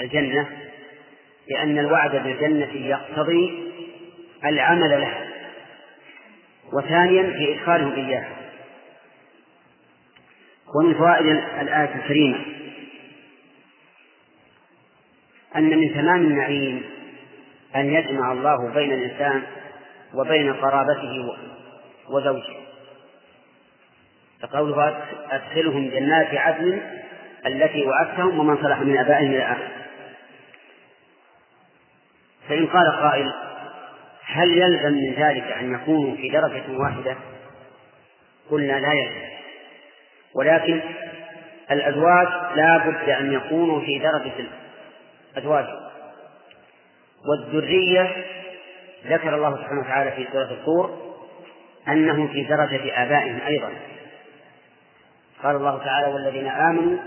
الجنة لأن الوعد بالجنة يقتضي العمل لها وثانيا في إدخالهم إياها ومن فوائد الآية الكريمة أن من تمام النعيم أن يجمع الله بين الإنسان وبين قرابته وزوجه. فقوله أدخلهم جنات عدن التي وعدتهم ومن صلح من آبائهم إلى آخره. فإن قال قائل هل يلزم من ذلك أن يكونوا في درجة واحدة؟ قلنا لا يلزم. ولكن الأزواج لا بد أن يكونوا في درجة الأزواج. والذرية ذكر الله سبحانه وتعالى في سورة الطور أنهم في درجة آبائهم أيضا. قال الله تعالى والذين آمنوا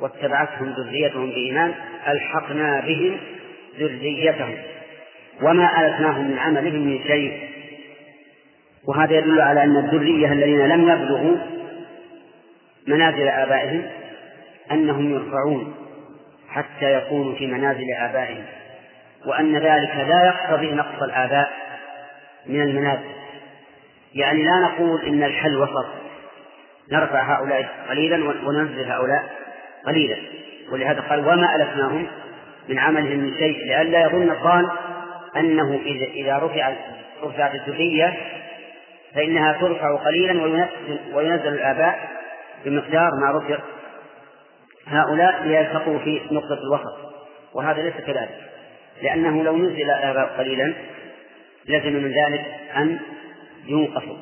واتبعتهم ذريتهم بإيمان ألحقنا بهم ذريتهم. وما ألتناهم من عملهم من شيء. وهذا يدل على أن الذرية الذين لم يبلغوا منازل آبائهم أنهم يرفعون حتى يكونوا في منازل آبائهم وأن ذلك لا يقتضي نقص الآباء من المنازل. يعني لا نقول إن الحل وسط نرفع هؤلاء قليلا وننزل هؤلاء قليلا. ولهذا قال وما ألفناهم من عملهم من شيء. لئلا يظن الظان أنه إذا رفع رفعت الذرية فإنها ترفع قليلا وينزل, الآباء بمقدار ما رفع. هؤلاء ليلتقوا في نقطة الوسط وهذا ليس كذلك لأنه لو نزل الآباء قليلا لزم من ذلك أن ينقصوا.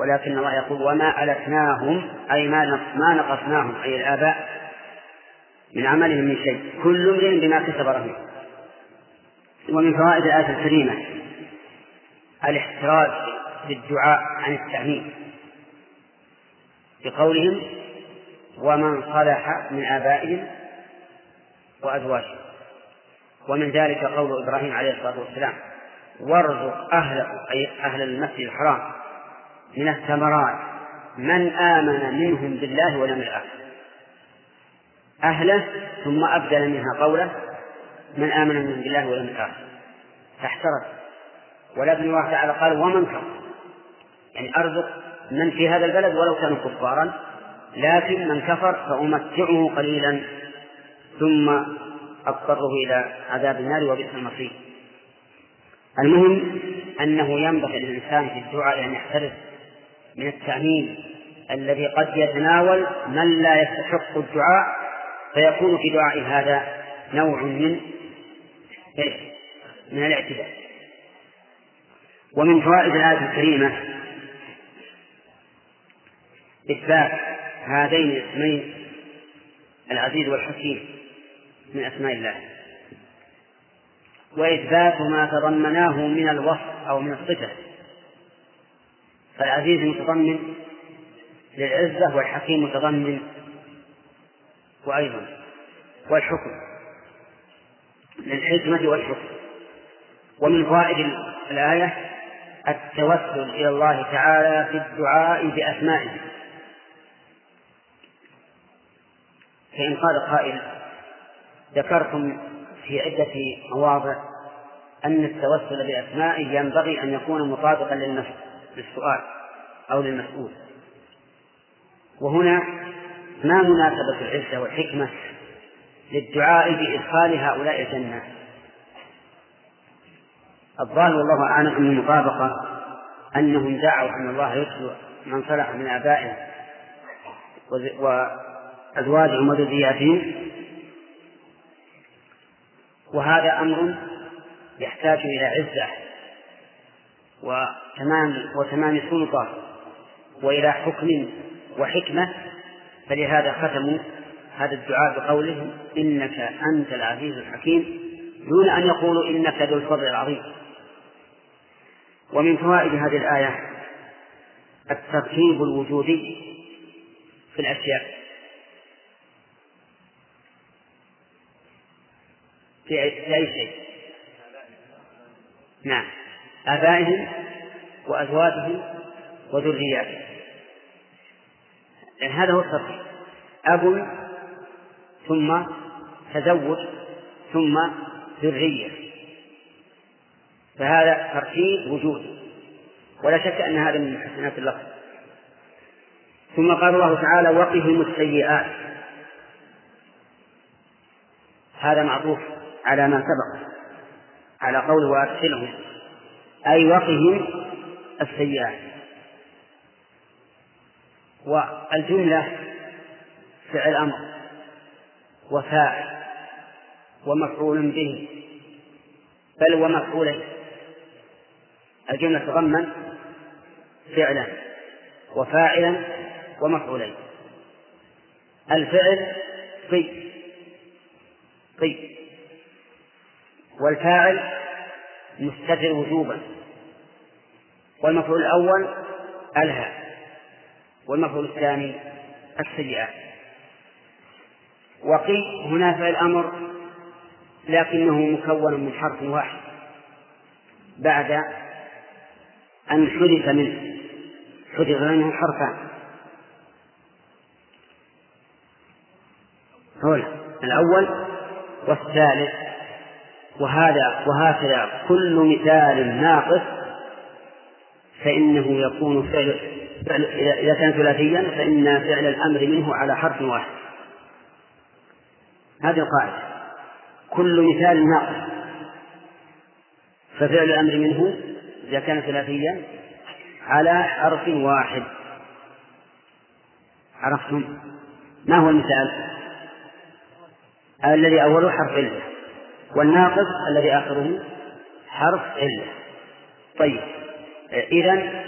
ولكن الله يقول وما ألفناهم أي ما ما نقصناهم أي الآباء من عملهم من شيء. كل امرئ بما كسب رهين ومن فوائد الآية الكريمة الاحتراز بالدعاء عن التعميم بقولهم ومن صلح من آبائهم وأزواجهم. ومن ذلك قول إبراهيم عليه الصلاة والسلام وارزق أهل أي أهل المسجد الحرام من الثمرات من آمن منهم بالله واليوم الآخر. أهله ثم أبدل منها قوله من آمن منهم بالله واليوم الآخر فاحترز ولكن الله تعالى قال ومن كفر. يعني أرزق من في هذا البلد ولو كانوا كفارا لكن من كفر فأمتعه قليلا ثم أضطره إلى عذاب النار وبئس المصير. المهم أنه ينبغي للإنسان في الدعاء أن يحترس من التعميم الذي قد يتناول من لا يستحق الدعاء فيكون في دعاء هذا نوع من من الاعتداء. ومن فوائد الآية الكريمة إثبات هذين الاسمين العزيز والحكيم من أسماء الله. وإثبات ما تضمناه من الوصف أو من الصفة. فالعزيز متضمن للعزة والحكيم متضمن. وأيضا والحكم. للحكمة والحكم ومن فوائد الآية التوسل إلى الله تعالى في الدعاء بأسمائه. فإن قال قائل ذكرتم في عدة مواضع أن التوسل بأسمائه ينبغي أن يكون مطابقا للسؤال أو للمسؤول. وهنا ما مناسبة العزة والحكمة للدعاء بإدخال هؤلاء الجنة. الظاهر والله أعلم أن المطابقة أنهم دعوا أن الله يدخل من صلح من آبائهم وأزواجهم وذرياتهم. وهذا أمر يحتاج إلى عزة وتمام وتمام سلطة وإلى حكم وحكمة فلهذا ختموا هذا الدعاء بقولهم إنك أنت العزيز الحكيم دون أن يقولوا إنك ذو الفضل العظيم. ومن فوائد هذه الآية الترتيب الوجودي في الأشياء. في أي شيء؟ نعم. آبائهم وأزواجهم وذرياتهم. يعني هذا هو الترتيب أب ثم تزوج ثم ذرية. فهذا ترتيب وجودي ولا شك أن هذا من حسنات اللفظ. ثم قال الله تعالى وقهم السيئات. هذا معطوف على ما سبق على قوله وأدخلهم أي وقهم السيئات. والجملة فعل أمر. وفاعل ومفعول به بل ومفعولين الجملة تضمن فعلا وفاعلا ومفعولين. الفعل قي قي والفاعل مستتر وجوبا والمفعول الأول ألهى والمفعول الثاني السيئات وقي هنا فعل أمر لكنه مكون من حرف واحد بعد أن حذف منه. حذف منه حرفان. هنا الأول والثالث وهذا وهكذا كل مثال ناقص فإنه يكون فعل, فعل إذا كان ثلاثيا فإن فعل الأمر منه على حرف واحد. هذه القاعدة. كل مثال ناقص. ففعل الأمر منه إذا كان ثلاثيا على حرف واحد. عرفتم؟ ما هو المثال؟ الذي أوله حرف علة والناقص الذي آخره حرف علة. طيب إذا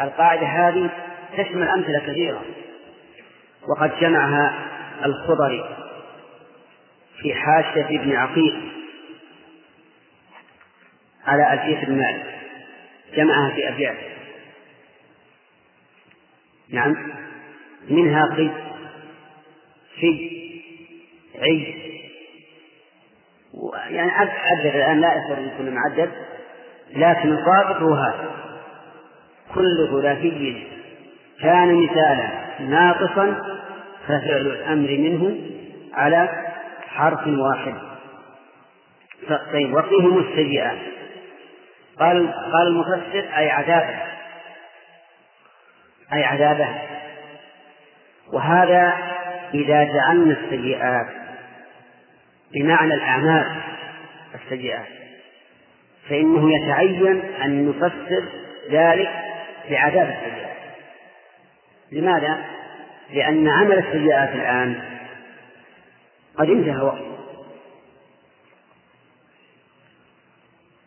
القاعدة هذه تشمل أمثلة كثيرة وقد جمعها الخضري. في حاشية ابن عقيل على ألفية بن مالك. جمعها في أبيات. نعم. منها قي في عي. يعني عدد الآن لا يصير من كل معدد لكن الضابط هو هذا. كل ثلاثي كان مثالا ناقصا ففعل الأمر منه على حرف واحد. طيب وقيهم السيئات قال قال المفسر أي عذابة. أي عذابة. وهذا إذا جعلنا السيئات بمعنى الأعمال السيئات فإنه يتعين أن نفسر ذلك بعذاب السيئات لماذا؟ لأن عمل السيئات الآن قد انتهى وقته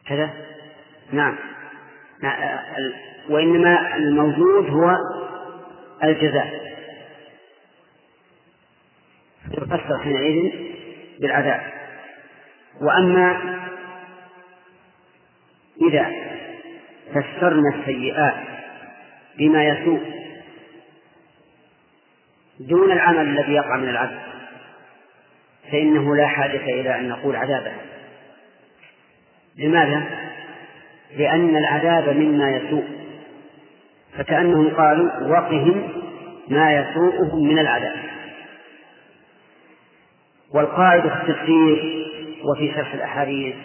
كذا؟ نعم. وإنما الموجود هو الجزاء. يفسر حينئذ بالعذاب. وأما إذا فسرنا السيئات بما يسوء دون العمل الذي يقع من العبد فإنه لا حاجة إلى أن نقول عذابه لماذا؟ لأن العذاب مما يسوء. فكأنهم قالوا وقهم ما يسوءهم من العذاب. والقاعدة في التفسير وفي شرح الأحاديث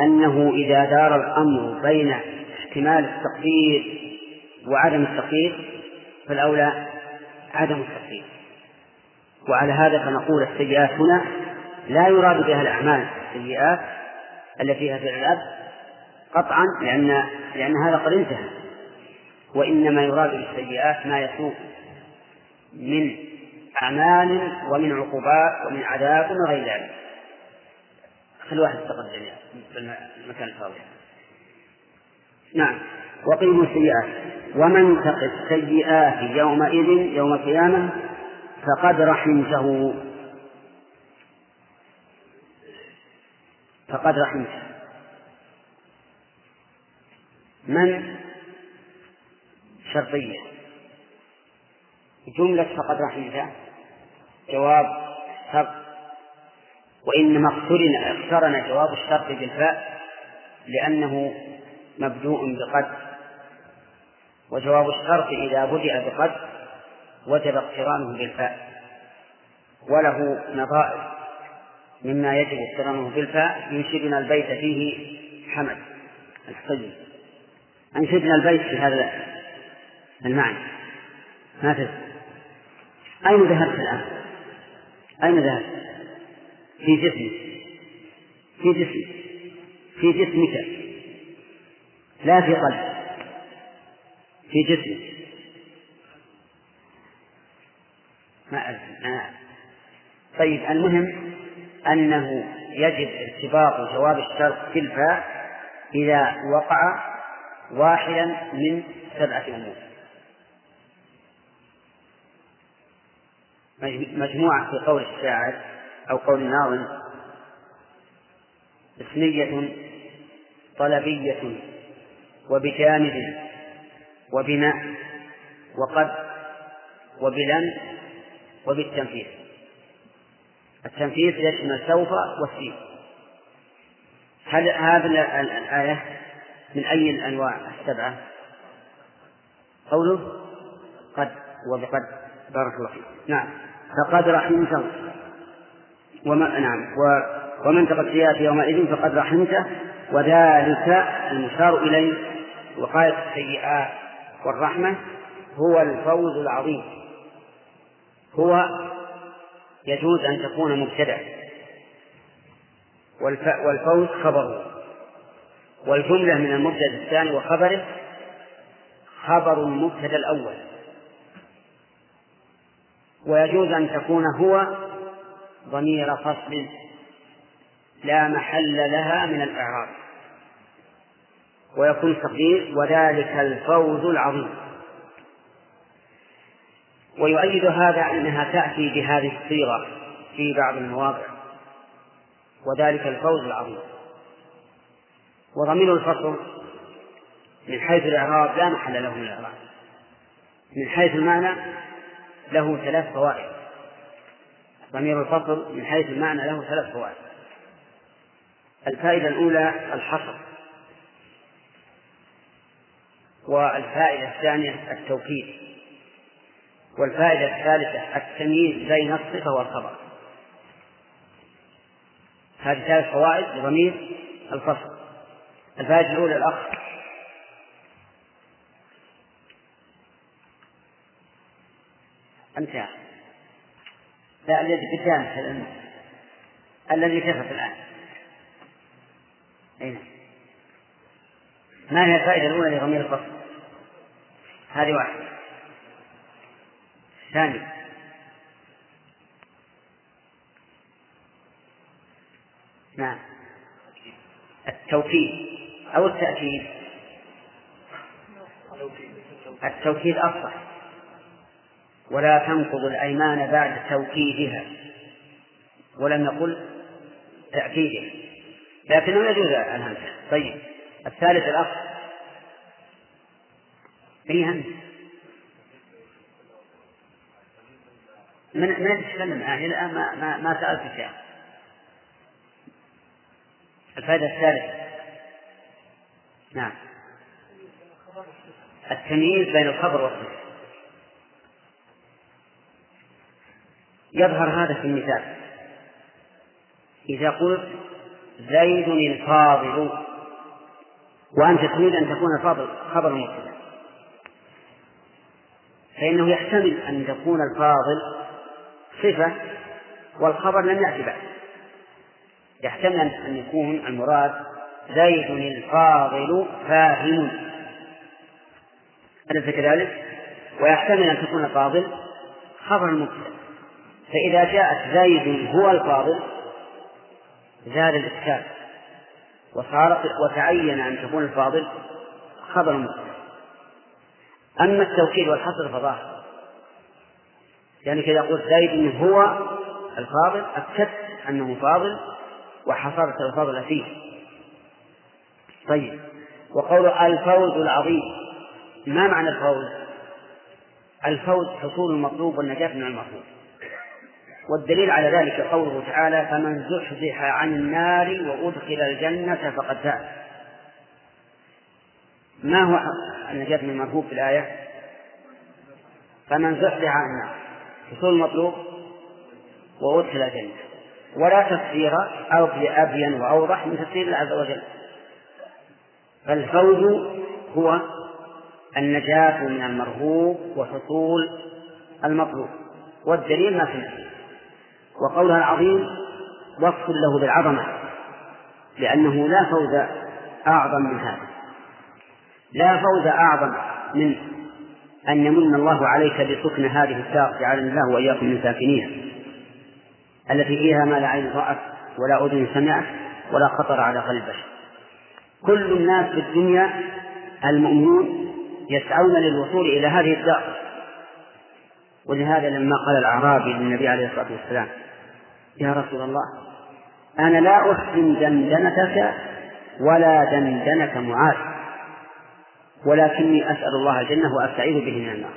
أنه إذا دار الأمر بين احتمال التقدير وعدم التقدير فالأولى عدم التقدير. وعلى هذا فنقول السيئات هنا لا يراد بها الأعمال السيئات التي فيها فعل الأب قطعا لأن لأن هذا قد انتهى. وإنما يراد بالسيئات ما يسوء من أعمال ومن عقوبات ومن عذاب وغير ذلك. خل واحد تقدم في المكان الفاضي. نعم. وقيموا السيئات. ومن تق السيئات يومئذ يوم القيامة؟ فقد رحمته. فقد رحمته. من؟ شرطية. جملة فقد رحمته. جواب شرط. وإنما اقترن اقترن جواب الشرط بالفاء لأنه مبدوء بقد. وجواب الشرط إذا بدأ بقد وجب اقترانه بالفاء. وله نظائر مما يجب اقترانه بالفاء. ينشدنا البيت فيه حمد الحصي أنشدنا البيت في هذا المعنى. ما تدري أين ذهبت الآن؟ أين ذهبت؟ في جسمك. في جسمك. في جسمك. لا في قلبك. في جسمك. ما أدري طيب المهم أنه يجب ارتباط جواب الشرط بالفاء إذا وقع واحدا من سبعة أمور. مجموعة في قول الشاعر أو قول الناظم. اسمية طلبية وبجانب وبناء وقد وبلن وبالتنفيذ. التنفيذ يشمل سوف والسين هل هذه الآية من أي الأنواع السبعة؟ قوله قد وبقد بارك الله فيك. نعم. فقد رحمته. وما نعم. و ومن تقد يومئذ فقد رحمته وذلك المشار إليه وقاية السيئات والرحمة هو الفوز العظيم. هو يجوز أن تكون مبتدأ والفوز خبره. والجملة من المبتدأ الثاني وخبره خبر المبتدأ الأول. ويجوز أن تكون هو ضمير فصل لا محل لها من الإعراب. ويكون التقدير وذلك الفوز العظيم. ويؤيد هذا أنها تأتي بهذه الصيغة في بعض المواضع وذلك الفوز العظيم. وضمير الفصل من حيث الإعراب لا محل له من الإعراب. من حيث المعنى له ثلاث فوائد. ضمير الفصل من حيث المعنى له ثلاث فوائد. الفائدة الأولى الحصر. والفائدة الثانية التوكيد. والفائدة الثالثة التمييز بين الصفة والخبر. هذه ثلاث فوائد لضمير الفصل. الفائدة الأولى الأخ أنت لا الذي قدامك الذي كفت الآن. أين؟ ما هي الفائدة الأولى لضمير الفصل؟ هذه واحدة. ثاني. نعم. التوكيد أو التأكيد. التوكيد أصح. ولا تنقض الأيمان بعد توكيدها. ولم نقل تأكيدها. لكنه يجوز الهمزة. طيب. الثالث الأخ أي همزة. من من تتكلم معه الآن ما ما, ما سألت شيئا الفائدة الثالثة. نعم. التمييز بين الخبر والصفة يظهر هذا في المثال. إذا قلت زيد الفاضل وأنت تريد أن تكون الفاضل خبر مبتدأ. فإنه يحتمل أن تكون الفاضل صفة والخبر لم يأتي بعد. يحتمل أن يكون المراد زيد الفاضل فاهم. أليس كذلك؟ ويحتمل أن تكون الفاضل خبر مبتدأ. فإذا جاءت زيد هو الفاضل زاد الإشكال وصار وتعين أن تكون الفاضل خبر مبتدأ. أما التوكيد والحصر فظاهر. يعني كذا قلت زيد هو الفاضل أكدت أنه فاضل وحصرت الفضل فيه. طيب. وقول الفوز العظيم. ما معنى الفوز؟ الفوز حصول المطلوب والنجاة من المطلوب. والدليل على ذلك قوله تعالى فمن زحزح عن النار وأدخل الجنة فقد فاز. ما هو النجاة من المرهوب في الآية؟ فمن زحزح عن النار. حصول المطلوب وأدخل الجنة ولا تفسير أبين وأوضح من تفسير الله عز وجل. فالفوز هو النجاة من المرهوب وحصول المطلوب. والدليل ما فيه وقولها العظيم وصف له بالعظمة لأنه لا فوز أعظم من هذا. لا فوز أعظم من أن يمن الله عليك بسكن هذه الدار جعلنا الله وإياكم من ساكنيها التي فيها ما لا عين رأت ولا أذن سمعت ولا خطر على قلب بشر. كل الناس في الدنيا المؤمنون يسعون للوصول إلى هذه الدار ولهذا لما قال الأعرابي للنبي عليه الصلاة والسلام يا رسول الله أنا لا أحسن دندنتك ولا دندنة معاذ. ولكني أسأل الله الجنة وأستعيذ به من النار.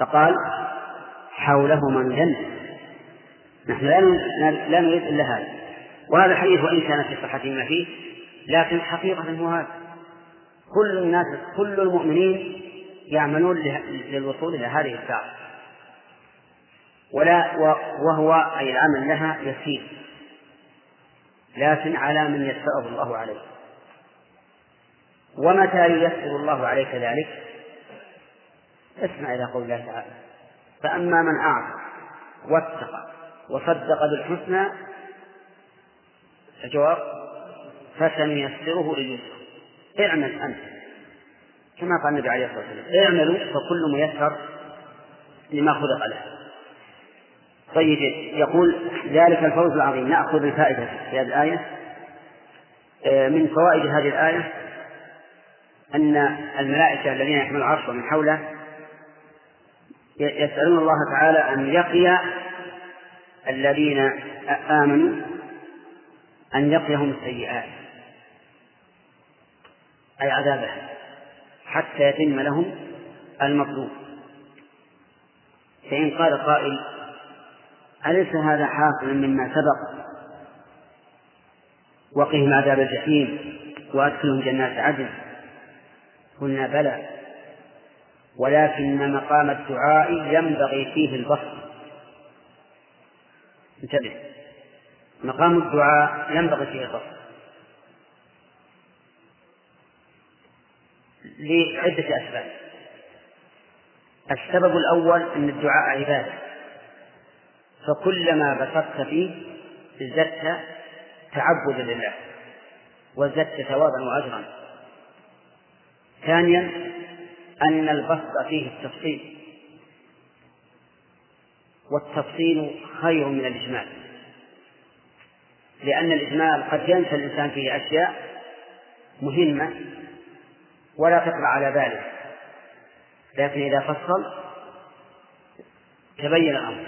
فقال حوله من نحن لا نريد إلا هذا. وهذا الحديث وإن كان في صحة ما فيه لكن حقيقة هو هذا. كل الناس كل المؤمنين يعملون للوصول إلى هذه الدار. ولا وهو أي العمل لها يسير. لكن على من يسره الله عليه. ومتى ييسر الله عليك ذلك؟ اسمع إلى قول الله تعالى. فأما من أعطى واتقى وصدق بالحسنى الجواب فسنيسره لليسر. اعمل أنت. كما قال النبي عليه الصلاة والسلام اعملوا فكل ميسر لما خلق له. طيب يقول ذلك الفوز العظيم. نأخذ الفائدة في هذه الآية آه، من فوائد هذه الآية أن الملائكة الذين يحملون العرش ومن حوله يسألون الله تعالى أن يقي الذين آمنوا أن يقيهم السيئات أي عذابها حتى يتم لهم المطلوب. فإن قال قائل أليس هذا حاصل مما سبق؟ وقهم عذاب الجحيم وأدخلهم جنات عدن. قلنا بلى. ولكن مقام الدعاء ينبغي فيه البصر انتبه. مقام الدعاء ينبغي فيه البصر لعدة أسباب. السبب الأول أن الدعاء عبادة. فكلما بسطت فيه ازددت تعبدا لله وازددت ثوابا وأجرا. ثانيا أن البسط فيه التفصيل. والتفصيل خير من الإجمال. لأن الإجمال قد ينسى الإنسان فيه أشياء مهمة ولا تطلع على باله. لكن إذا فصل تبين الأمر.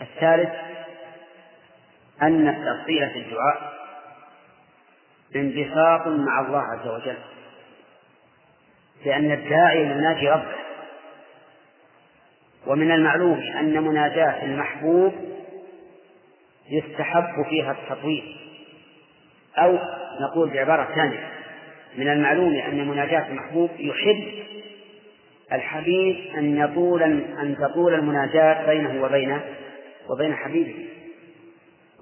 الثالث أن التفصيل في الدعاء انبساط مع الله عز وجل. لأن الداعي يناجي ربه. ومن المعلوم أن مناجاة المحبوب يستحب فيها التطويل. أو نقول بعبارة ثانية من المعلوم أن مناجاة المحبوب يحب الحبيب أن يطول أن تطول المناجاة بينه وبين وبين حبيبه.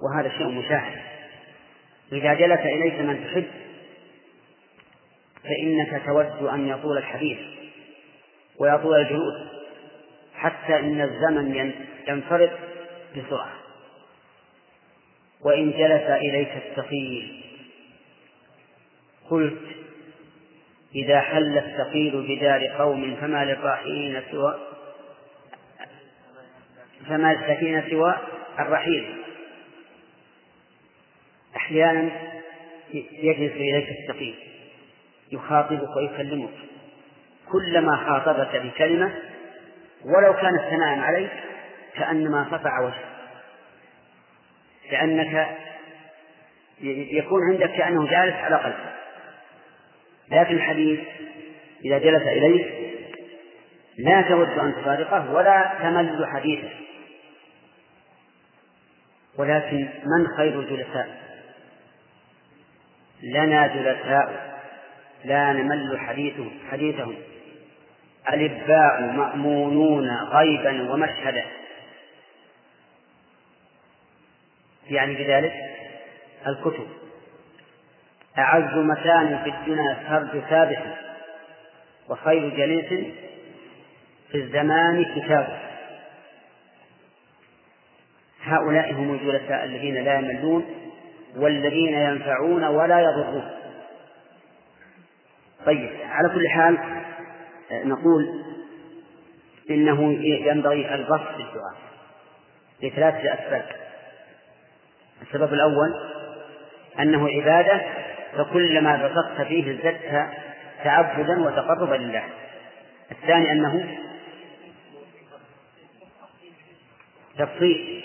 وهذا شيء مشاهد. إذا جلس إليك من تحب فإنك تود أن يطول الحديث ويطول الجلوس حتى إن الزمن ينفرد بسرعة. وإن جلس إليك الثقيل قلت إذا حل الثقيل بدار قوم فما للراحلين سوى فما للسكينة سوى الرحيل. أحيانا يجلس إليك الثقيل. يخاطبك ويكلمك كلما خاطبك بكلمة ولو كانت ثناء عليك كأنما صفع وجهك لأنك يكون عندك كأنه جالس على قلبك. لكن الحديث إذا جلس إليك لا تود أن تفارقه ولا تمل حديثه. ولكن من خير الجلساء؟ لنا جلساء. لا نمل حديثهم حديثهم. الإباء مأمونون غيبا ومشهدا. يعني بذلك الكتب. أعز مكان في الدنيا فرد ثابت وخير جليس في الزمان كتابه هؤلاء هم الجلساء الذين لا يملون والذين ينفعون ولا يضرون. طيب على كل حال نقول إنه ينبغي البسط في الدعاء لثلاثة أسباب. السبب الأول أنه عبادة فكلما بسطت فيه ازددت تعبدا وتقربا لله. الثاني أنه تفصيل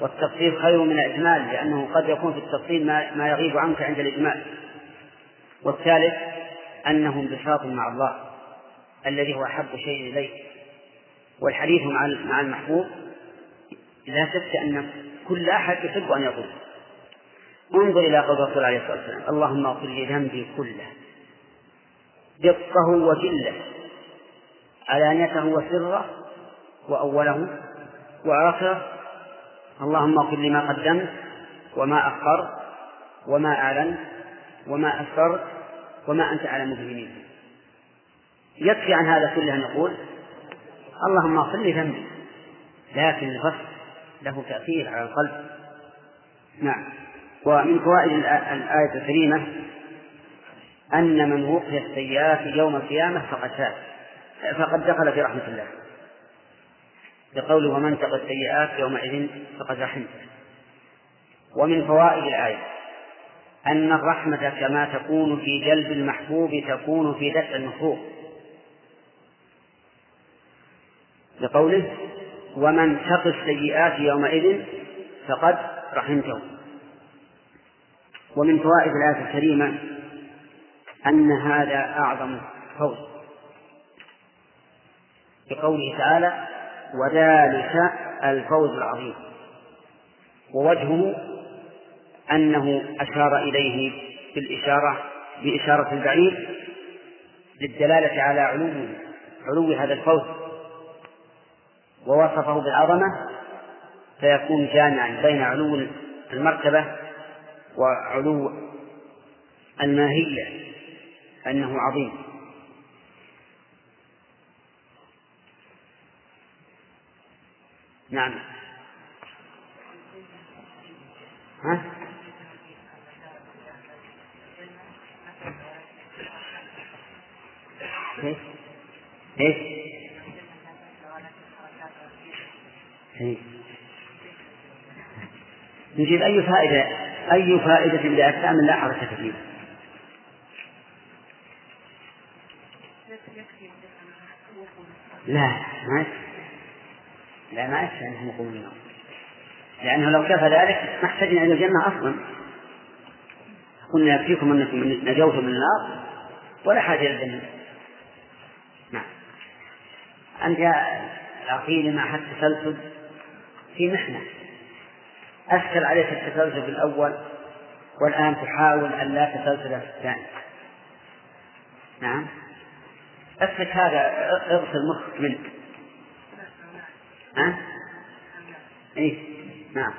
والتفصيل خير من الإجمال لأنه قد يكون في التفصيل ما, ما يغيب عنك عند الإجمال. والثالث أنه انبساط مع الله الذي هو أحب شيء إليه. والحديث مع مع المحبوب لا شك أن كل أحد يحب أن يقول. انظر إلى قول الرسول عليه الصلاة والسلام اللهم اغفر لي ذنبي كله دقه وجله علانيته وسره وأوله وآخره. اللهم اغفر لي ما قدمت وما أخرت وما أعلنت وما أسررت وما أنت به مني يكفي عن هذا كله أن نقول اللهم اغفر لي ذنبي لكن الغفر له تأثير على القلب. نعم. ومن فوائد الآية الكريمة أن من وقي السيئات يوم القيامة فقد فاز. فقد دخل في رحمة الله. بقوله ومن تقى السيئات يومئذ فقد رحمته. ومن فوائد الآية أن الرحمة كما تكون في جلب المحبوب تكون في دفع المحبوب لقوله ومن تقي السيئات يومئذ فقد رحمته. ومن فوائد الآية الكريمة أن هذا أعظم فوز. بقوله تعالى وذلك الفوز العظيم. ووجهه أنه أشار إليه بالإشارة بإشارة البعيد للدلالة على علو علو هذا الفوز. ووصفه بالعظمة فيكون جامعا بين علو المرتبة وعلو الماهية أنه عظيم. نعم. ها؟ إيش؟ إيش؟ إيه. نجيب أي فائدة أي فائدة لأجسام لا حركة فيها لا ما لا ما يكفي أنهم يقومون لأنه لو كفى ذلك ما احتجنا إلى الجنة أصلا قلنا يكفيكم أنكم نجوتم من النار ولا حاجة إلى الجنة أنت العقيل مع التسلسل في محنة. أشكل عليك التسلسل الأول والآن تحاول أن لا تسلسل في الثاني. نعم. افك هذا اغسل مخك منك. ها؟ اي نعم.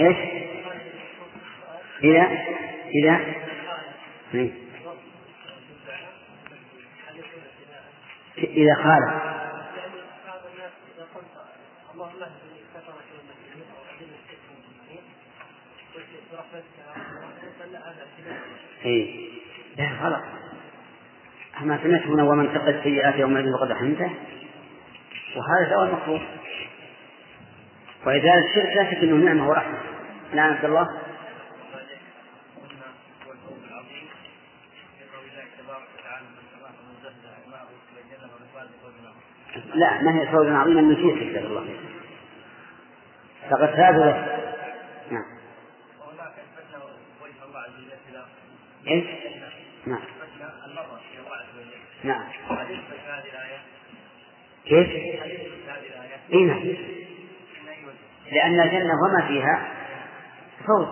إيش؟ إذا؟ إذا؟ إيه؟ إذا خالف. إيه. لا غلط أما سمعت هنا ومن تقى السيئات يومئذ فقد رحمته وهذا هو المطلوب وإذا الشرك لا شك أنه نعمة ورحمة. نعم الله. لا ما هي فوز عظيما من فيه الله. فقد فاز. نعم. إيش؟ نعم. نعم. كيف؟ إي نعم. لأن الجنة وما فيها فوز.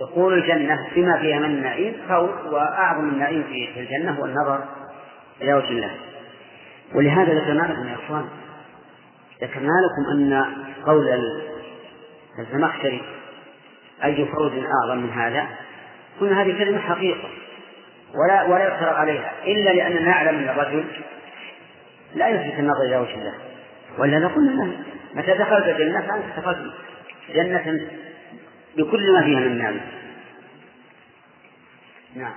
دخول الجنة بما فيها من النعيم فوز وأعظم النعيم في الجنة هو النظر إلى وجه الله. ولهذا ذكرنا لكم يا إخوان ذكرنا لكم أن قول الزمخشري أي فوز أعظم من هذا قلنا هذه كلمة حقيقة ولا ولا يقترب عليها إلا لأننا نعلم أن الرجل لا يثبت النظر إلى وجه الله ولا قلنا له متى دخلت الجنة فأنت دخلت جنة بكل ما فيها من نعمة. نعم.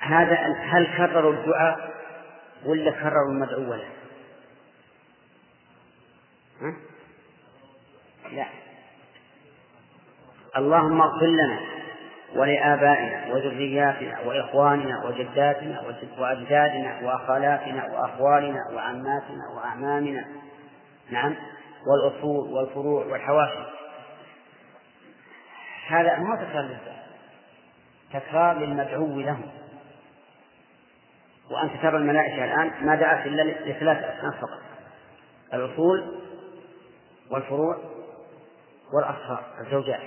هذا هل كرروا الدعاء ولا كرروا المدعو له؟ ها؟ لا اللهم اغفر لنا ولآبائنا وذرياتنا وإخواننا وجداتنا وأجدادنا وخالاتنا وأخوالنا وعماتنا وأعمامنا نعم والأصول والفروع والحواشي هذا ما تكرار للدعاء تكرار للمدعو له وأنت ترى الملائكة الآن ما دعت إلا لثلاث أصناف فقط. الأصول والفروع والأصهار الزوجات.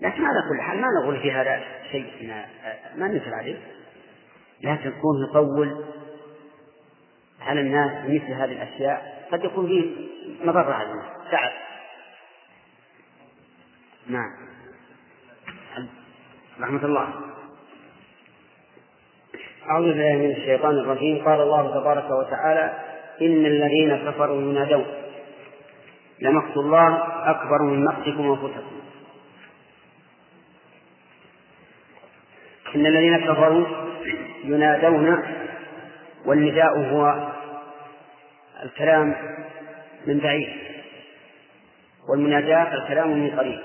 لكن على كل حال ما نقول في هذا شيء ما ننكر عليه. لكن كون يطول على الناس مثل هذه الأشياء قد يكون فيه مضرة على الناس. تعب. نعم. رحمة الله. أعوذ بالله من الشيطان الرجيم. قال الله تبارك وتعالى إن الذين كفروا ينادون. لمقت الله أكبر من مقتكم أنفسكم إن الذين كفروا ينادون والنداء هو الكلام من بعيد والمناجاة الكلام من قريب.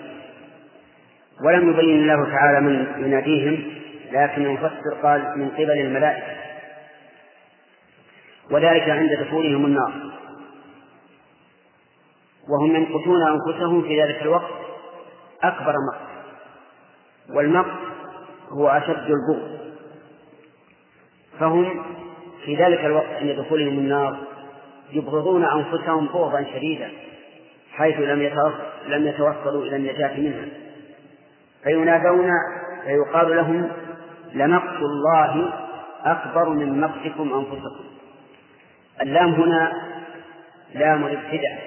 ولم يبين الله تعالى من يناديهم لكن المفسر قال من قبل الملائكة. وذلك عند دخولهم النار. وهم يمقتون أنفسهم في ذلك الوقت أكبر مقت. والمقت هو أشد البغض. فهم في ذلك الوقت عند دخولهم النار يبغضون أنفسهم بغضا شديدا حيث لم لم يتوصلوا إلى النجاة منها. فينادون فيقال لهم لمقت الله أكبر من مقتكم أنفسكم. اللام هنا لام الابتداء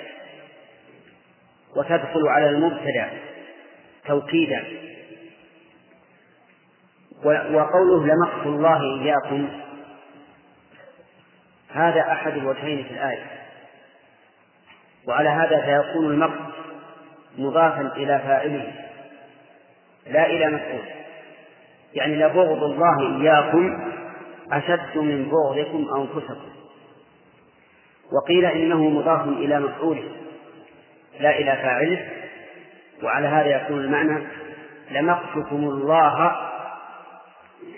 وتدخل على المبتدأ توكيدا. وقوله لمقت الله إياكم هذا أحد الوجهين في الآية. وعلى هذا فيكون المقت مضافا إلى فاعله. لا إلى مفعول يعني لبغض الله إياكم أشد من بغضكم أنفسكم. وقيل إنه مضاف إلى مفعوله لا إلى فاعله. وعلى هذا يكون المعنى لمقتكم الله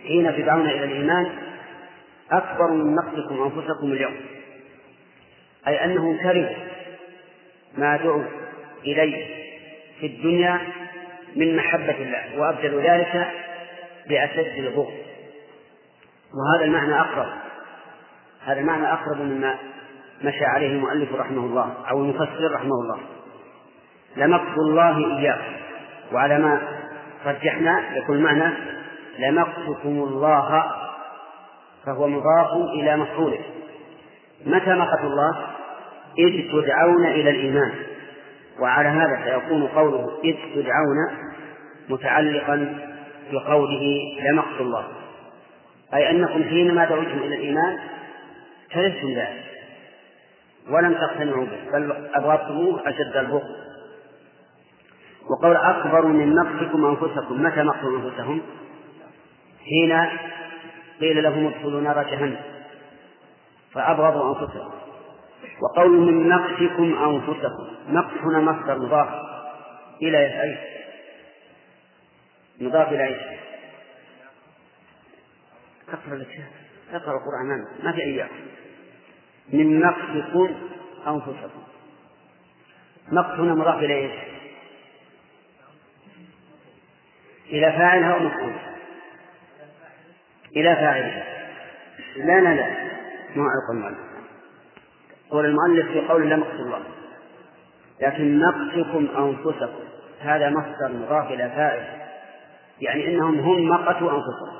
حين تدعون إلى الإيمان أكبر من مقتكم أنفسكم اليوم. أي أنهم كرهوا ما دعوا إليه في الدنيا من محبة الله وأبدلوا ذلك بأشد البغض وهذا المعنى أقرب. هذا المعنى أقرب مما مشى عليه المؤلف رحمه الله أو المفسر رحمه الله. لمقت الله إياه. وعلى ما رجحنا يكون معنى لمقتكم الله فهو مضاف إلى مفعوله. متى مقت الله؟ إذ تدعون إلى الإيمان. وعلى هذا سيكون قوله إذ تدعون متعلقا بقوله لمقت الله. أي أنكم حينما دعوتم إلى الإيمان كرهتم ذلك. ولم تقتنعوا به بل أبغضتموه أشد البغض. وقول أكبر من مقتكم أنفسكم متى مقتوا أنفسهم؟ حين قيل لهم ادخلوا نار جهنم. فأبغضوا أنفسهم. وقول من مقتكم أنفسكم. مقت هنا مصدر مضاف إلى أي؟ مضاف إلى أي اقرأ لك اقرأ القرآن. ما في أيام من مقتكم أنفسكم. مقت هنا مضاف إلى إيش؟ إلى فاعلها أو مفعول. إلى فاعلها. لا لا لا. ما ألقى المؤلف. قول المؤلف في قول لم الله. لكن مقتكم أنفسكم. هذا مصدر مضاف إلى فاعل. يعني إنهم هم مقتوا أنفسهم.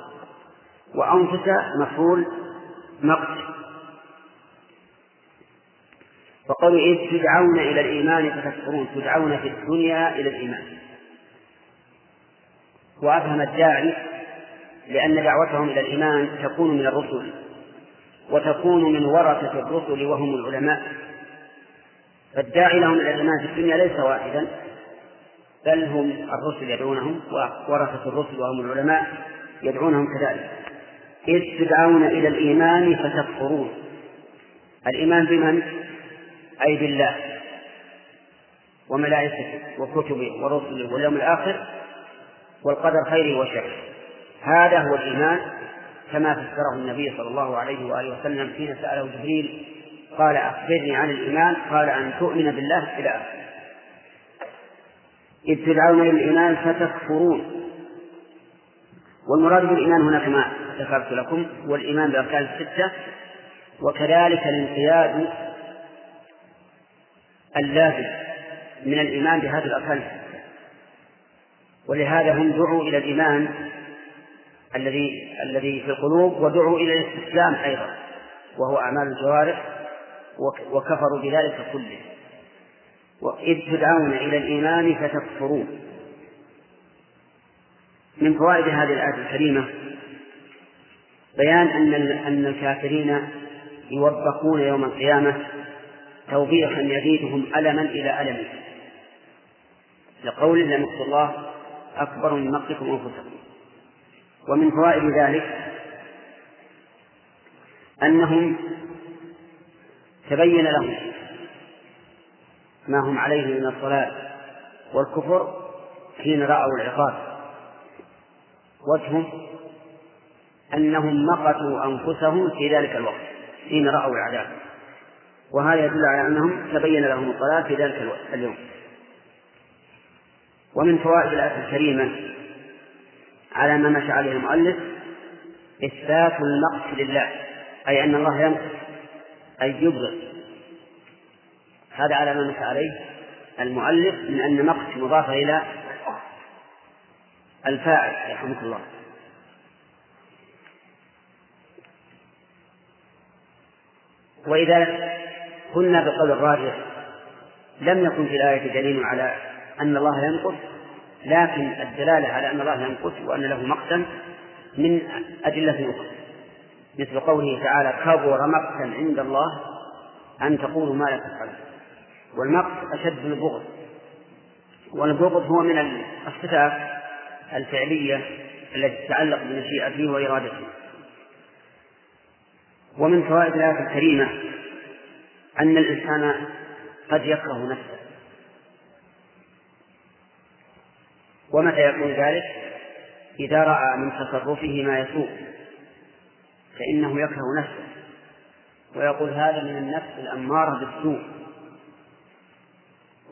وأنفس مفعول مقت وقالوا إذ تدعون إلى الإيمان فتكفرون. تدعون في الدنيا إلى الإيمان. وأفهم الداعي لأن دعوتهم إلى الإيمان تكون من الرسل وتكون من ورثة الرسل وهم العلماء. فالداعي لهم إلى الإيمان في الدنيا ليس واحدا بل هم الرسل يدعونهم وورثة الرسل وهم العلماء يدعونهم كذلك. إذ تدعون إلى الإيمان فتكفرون. الإيمان بمن؟ أي بالله وملائكته وكتبه ورسله واليوم الآخر والقدر خيره وشره. هذا هو الإيمان كما فسره النبي صلى الله عليه وآله وسلم حين سأله جبريل قال أخبرني عن الإيمان. قال أن تؤمن بالله إلى آخره. إذ تدعون إلى الإيمان فتكفرون. والمراد بالإيمان هنا كما ذكرت لكم هو الإيمان بأركان الستة وكذلك الانقياد اللازم من الإيمان بهذه الأركان الستة. ولهذا هم دعوا إلى الإيمان الذي الذي في القلوب ودعوا إلى الاستسلام أيضا وهو أعمال الجوارح وكفروا بذلك كله. وإذ تدعون إلى الإيمان فتكفرون. من فوائد هذه الآية الكريمة بيان أن أن الكافرين يوبخون يوم القيامة توبيخا يزيدهم ألما إلى ألم لقول لم الله أكبر من مقتكم أنفسكم. ومن فوائد ذلك أنهم تبين لهم ما هم عليه من الصلاة والكفر حين رأوا العقاب. وجههم أنهم مقتوا أنفسهم في ذلك الوقت حين رأوا العذاب. وهذا يدل على أنهم تبين لهم الصلاة في ذلك اليوم. ومن فوائد الآية الكريمة على ما مشى عليه المؤلف إثبات النقص لله أي أن الله ينقص أي يبغض. هذا على ما مشى عليه المؤلف من أن نقص مضاف إلى الفاعل رحمه الله. وإذا كنا بقول الراجح لم يكن في الآية دليل على أن الله ينقص لكن الدلالة على أن الله ينقص وأن له مقتا من أدلة أخرى. مثل قوله تعالى كبر مقتا عند الله أن تقولوا ما لا تفعلون. والمقت أشد البغض. والبغض هو من الصفات الفعلية التي تتعلق بمشيئته وإرادته. ومن فوائد الآية الكريمة أن الإنسان قد يكره نفسه. ومتى يكون ذلك؟ إذا رأى من تصرفه ما يسوء فإنه يكره نفسه ويقول هذا من النفس الأمارة بالسوء.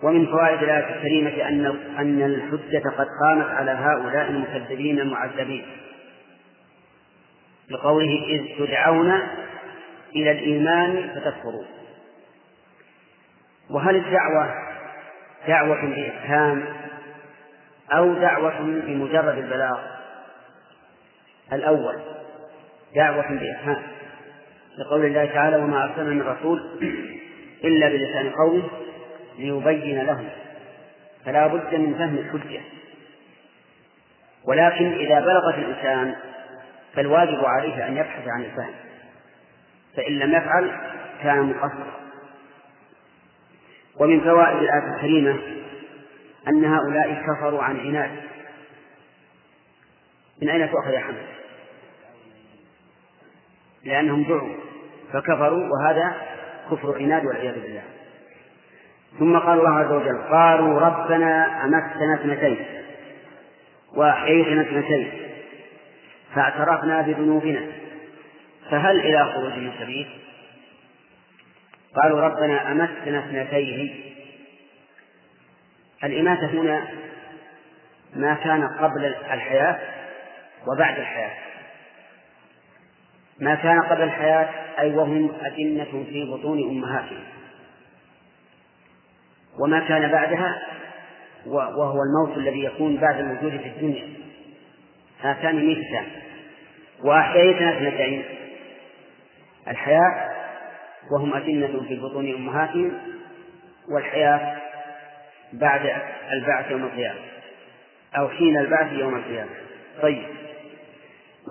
ومن فوائد الآية الكريمة أن أن الحجة قد قامت على هؤلاء المكذبين المعذبين. لقوله إذ تدعون إلى الإيمان فتكفرون. وهل الدعوة دعوة بإفهام أو دعوة بمجرد البلاغ. الأول دعوة بإفهام لقول الله تعالى وما أرسلنا من رسول إلا بلسان قومه ليبين لهم. فلا بد من فهم الحجة. ولكن إذا بلغت الإنسان فالواجب عليه أن يبحث عن الفهم. فإن لم يفعل كان مقصرا. ومن فوائد الآية الكريمة أن هؤلاء كفروا عن عناد من أين تؤخذ يا حمد؟ لأنهم دعوا فكفروا وهذا كفر عناد والعياذ بالله ثم قال الله عز وجل قالوا ربنا أمتنا اثنتين وأحييتنا اثنتين فاعترفنا بذنوبنا فهل إلى خروج من سبيل؟ قالوا ربنا أمتنا اثنتين الإماتة هنا ما كان قبل الحياة وبعد الحياة. ما كان قبل الحياة أي وهم أجنة في بطون أمهاتهم. وما كان بعدها وهو الموت الذي يكون بعد الوجود في الدنيا. هاتان ميتتان. وأحييتنا اثنتين. الحياة وهم أجنة في بطون أمهاتهم والحياة بعد البعث يوم القيامة أو حين البعث يوم القيامة. طيب.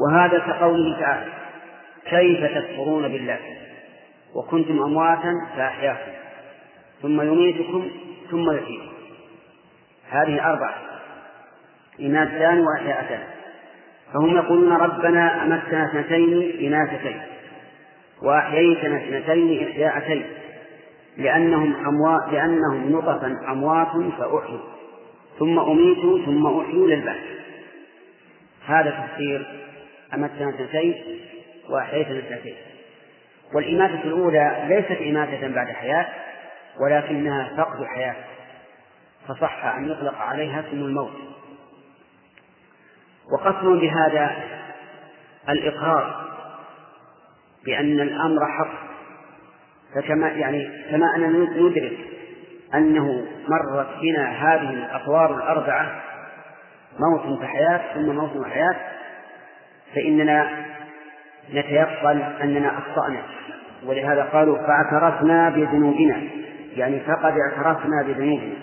وهذا كقوله تعالى كيف تكفرون بالله؟ وكنتم أمواتا فأحياكم. ثم يميتكم ثم يحييكم. هذه أربعة. إماتتان وأحياءتان. فهم يقولون ربنا أمتنا اثنتين إماتتين وأحييتنا اثنتين إحياءتين. لأنهم أموات لأنهم نطفا أموات فأحيوا. ثم أميتوا ثم أحيوا للبعث هذا تفسير أمتنا اثنتين وأحييتنا اثنتين. والإماتة الأولى ليست إماتة بعد حياة ولكنها فقد حياة. فصح أن يطلق عليها اسم الموت. وقصر بهذا الإقرار بأن الأمر حق. فكما يعني كما أننا ندرك أنه مرت بنا هذه الأطوار الأربعة موت فحياة ثم موت وحياة فإننا نتيقن أننا أخطأنا. ولهذا قالوا فاعترفنا بذنوبنا يعني فقد اعترفنا بذنوبنا.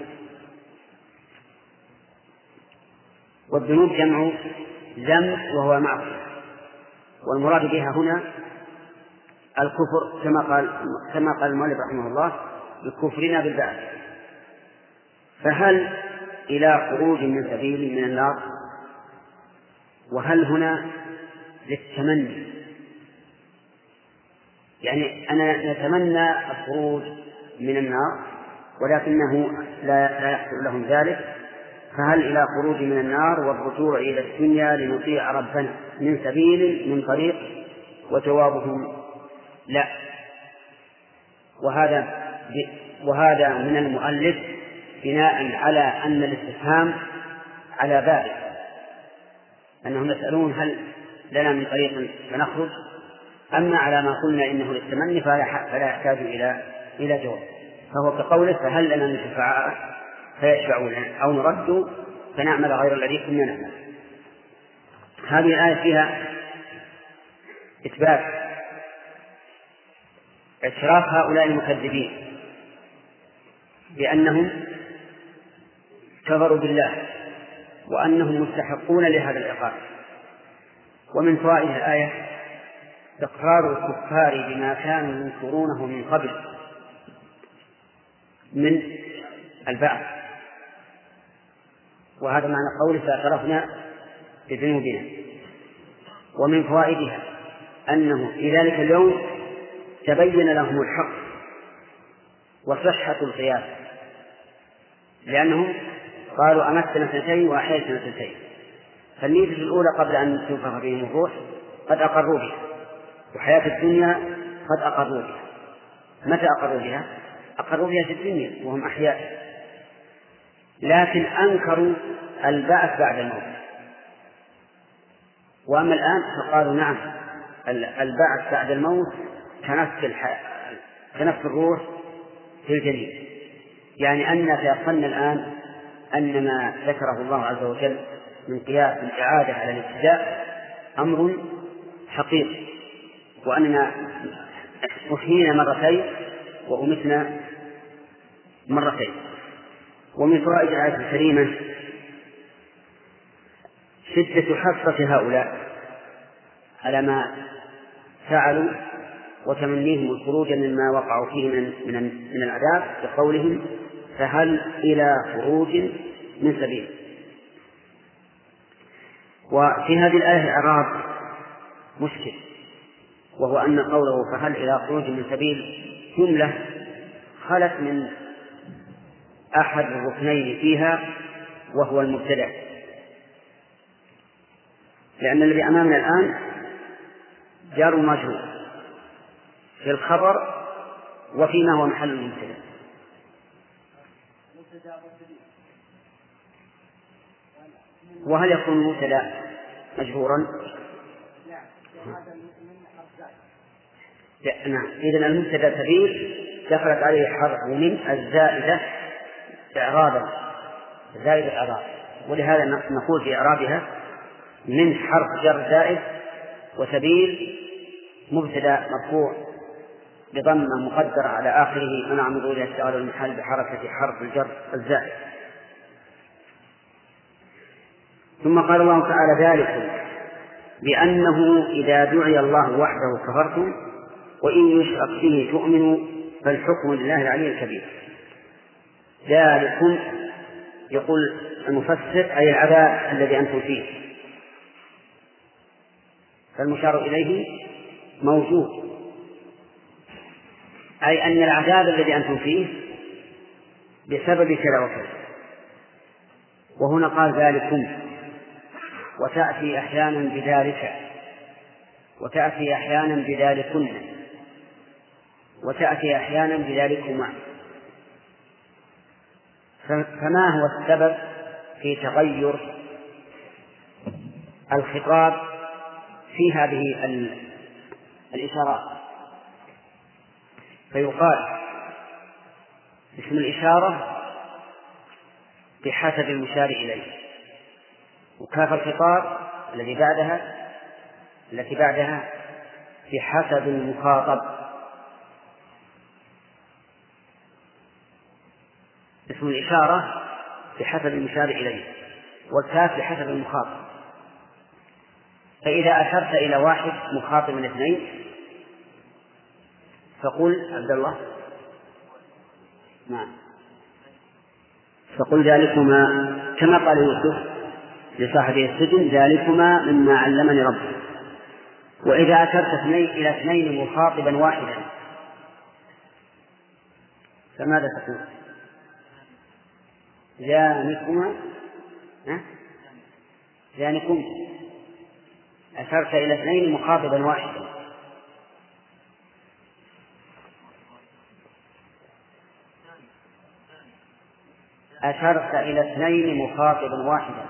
والذنوب جمع ذنب وهو معصية. والمراد بها هنا الكفر كما قال كما قال المؤلف رحمه الله بكفرنا بالبعث. فهل إلى خروج من سبيل من النار؟ وهل هنا للتمني؟ يعني أنا نتمنى الخروج من النار ولكنه لا لا يحصل لهم ذلك. فهل إلى خروج من النار والرجوع إلى الدنيا لنطيع ربنا من سبيل من طريق وجوابهم لا. وهذا وهذا من المؤلف بناء على أن الاستفهام على بابه أنهم يسألون هل لنا من طريق فنخرج. أما على ما قلنا إنه للتمني فلا فلا يحتاج إلى إلى جواب. فهو كقوله فهل لنا من شفعاء؟ فيشفعون أو نرد فنعمل غير الذي كنا نعمل. هذه الآية فيها إثبات اعتراف هؤلاء المكذبين بأنهم كفروا بالله وأنهم مستحقون لهذا العقاب. ومن فوائد الآية إقرار الكفار بما كانوا ينكرونه من قبل من البعث. وهذا معنى قوله فاعترفنا بذنوبنا. ومن فوائدها أنه في ذلك اليوم تبين لهم الحق وصحة القياس. لأنهم قالوا أمتنا اثنتين وأحييتنا اثنتين. فالنية الأولى قبل أن تنفخ بهم الروح قد أقروا بها وحياة الدنيا قد أقروا بها. متى أقروا بها؟ أقروا بها في الدنيا وهم أحياء. لكن أنكروا البعث بعد الموت. وأما الآن فقالوا نعم البعث بعد الموت كنفس. كنفس الروح في الجليل يعني أن تيقنا الآن أن ما ذكره الله عز وجل من قياس الإعادة على الابتداء أمر حقيقي وأننا أحيينا مرتين وأمتنا مرتين ومن فوائد الآية الكريمة شدة حسرة هؤلاء على ما فعلوا وتمنيهم الخروج مما وقعوا فيه من من من العذاب بقولهم فهل إلى خروج من سبيل؟ وفي هذه الآية إعراب مشكل وهو أن قوله فهل إلى خروج من سبيل؟ جملة خلت من أحد الركنين فيها وهو المبتدأ لأن الذي أمامنا الآن جار مجهول. في الخبر وفيما هو محل المبتدأ وهل يكون المبتدأ مجهورا؟ نعم. إذا المبتدأ سبيل دخلت عليه حرف من الزائدة إعرابا. زائد الإعراب ولهذا نقول في إعرابها من حرف جر زائد وسبيل مبتدأ مرفوع. بضمة مقدرة على آخره من ظهورها الشغل المحل بحركة حرف الجر الزائد. ثم قال الله تعالى ذلك بأنه إذا دعي الله وحده كفرتم وإن يشرك به تؤمنوا فالحكم لله العلي الكبير. ذلكم يقول المفسر أي العذاب الذي أنتم فيه. فالمشار إليه موجود. أي أن العذاب الذي أنتم فيه بسبب كذا وكذا. وهنا قال ذلكم. وتأتي أحيانا بذلك. وتأتي أحيانا بذلكن. وتأتي أحيانا بذلكما. فما هو السبب في تغير الخطاب في هذه الإشارات فيقال اسم الإشارة بحسب المشار إليه. وكاف الخطاب الذي بعدها التي بعدها بحسب المخاطب. اسم الإشارة بحسب المشار إليه والكاف بحسب المخاطب. فإذا أشرت إلى واحد مخاطب من اثنين فقل عبد الله نعم. فقل ذلكما كما قال يوسف لصاحبه السجن ذلكما مما علمني ربي. وإذا أشرت اثنين إلى اثنين مخاطبا واحدا. فماذا تقول؟ ذلكما ذلكم أشرت إلى اثنين مخاطبا واحدا. أشرت إلى اثنين مخاطبا واحدا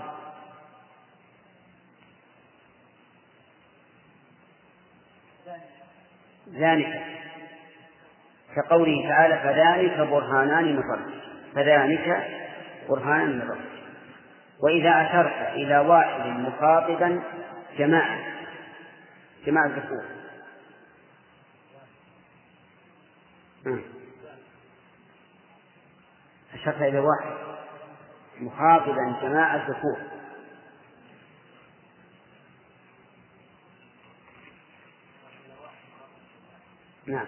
ذلك كقوله تعالى فذلك برهانان من ربك فذلك برهانان من ربك وإذا أشرت إلى واحد مخاطبا جماعة. جماعة الذكور. أشرت إلى واحد. مخاطبا جماعة الذكور. نعم.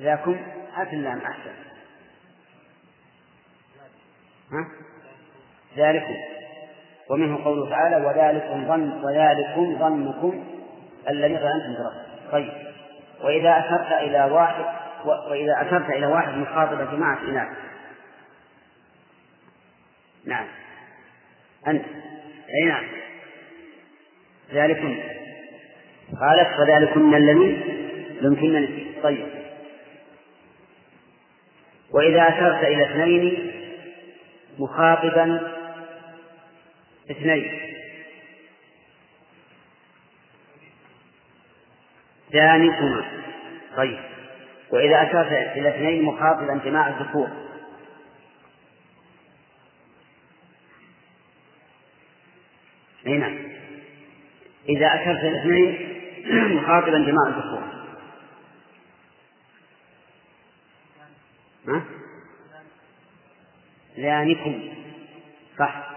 ذاكم هات اللام أحسن. ها؟ ذلكم ومنه قوله تعالى وذلكم ظن وذلكم ظنكم الذي ظننتم بربكم. طيب. وإذا أشرت إلى واحد وإذا أشرت إلى واحد مخاطبة جماعة إناث. نعم. أنت. أي نعم. ذلكن. قالت فذلكن الذي لمكنني طيب. وإذا أشرت إلى اثنين مخاطبا اثنين. ذلكما طيب. وإذا أشرت إلى اثنين مخاطبا جماع الذكور. أي نعم. إذا أشرت إلى اثنين مخاطبا جماع الذكور. ها؟ ذلكم. صح.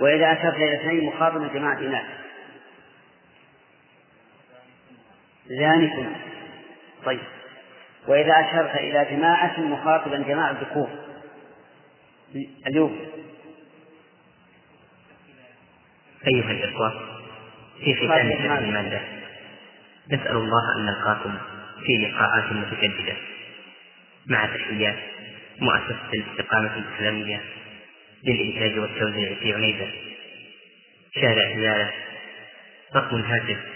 وإذا أشرت إلى اثنين مخاطبا جماعة إناث ذلكم طيب. وإذا أشرت إلى جماعة مخاطبا جماعة الذكور. اليوم. أيها الإخوة في ختام هذه المادة نسأل الله أن نلقاكم في لقاءات متجددة مع تحيات مؤسسة الاستقامة الإسلامية للإنتاج والتوزيع في عنيزة. شارع عيالة رقم الهاتف